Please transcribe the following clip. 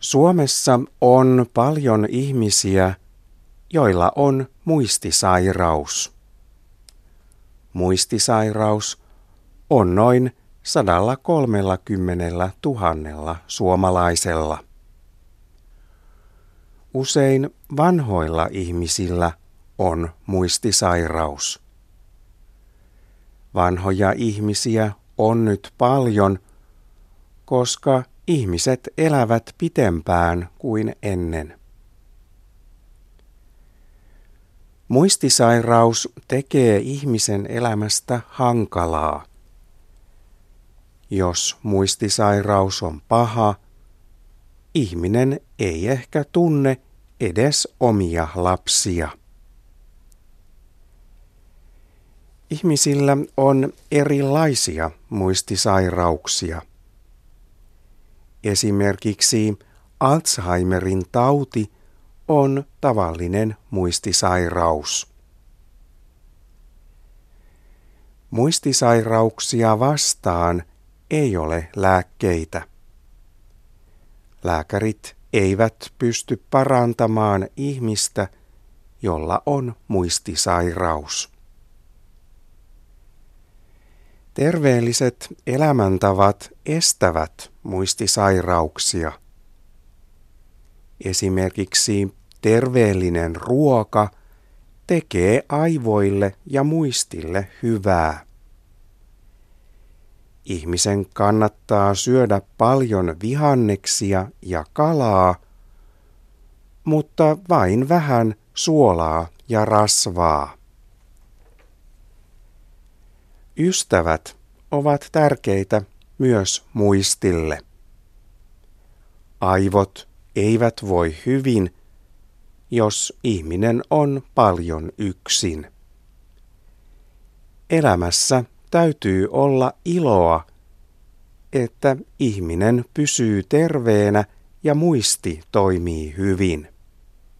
Suomessa on paljon ihmisiä, joilla on muistisairaus. Muistisairaus on noin 130 000 suomalaisella. Usein vanhoilla ihmisillä on muistisairaus. Vanhoja ihmisiä on nyt paljon, koska ihmiset elävät pitempään kuin ennen. Muistisairaus tekee ihmisen elämästä hankalaa. Jos muistisairaus on paha, ihminen ei ehkä tunne edes omia lapsia. Ihmisillä on erilaisia muistisairauksia. Esimerkiksi Alzheimerin tauti on tavallinen muistisairaus. Muistisairauksia vastaan ei ole lääkkeitä. Lääkärit eivät pysty parantamaan ihmistä, jolla on muistisairaus. Terveelliset elämäntavat estävät muistisairauksia. Esimerkiksi terveellinen ruoka tekee aivoille ja muistille hyvää. Ihmisen kannattaa syödä paljon vihanneksia ja kalaa, mutta vain vähän suolaa ja rasvaa. Ystävät ovat tärkeitä myös muistille. Aivot eivät voi hyvin, jos ihminen on paljon yksin. Elämässä täytyy olla iloa, että ihminen pysyy terveenä ja muisti toimii hyvin.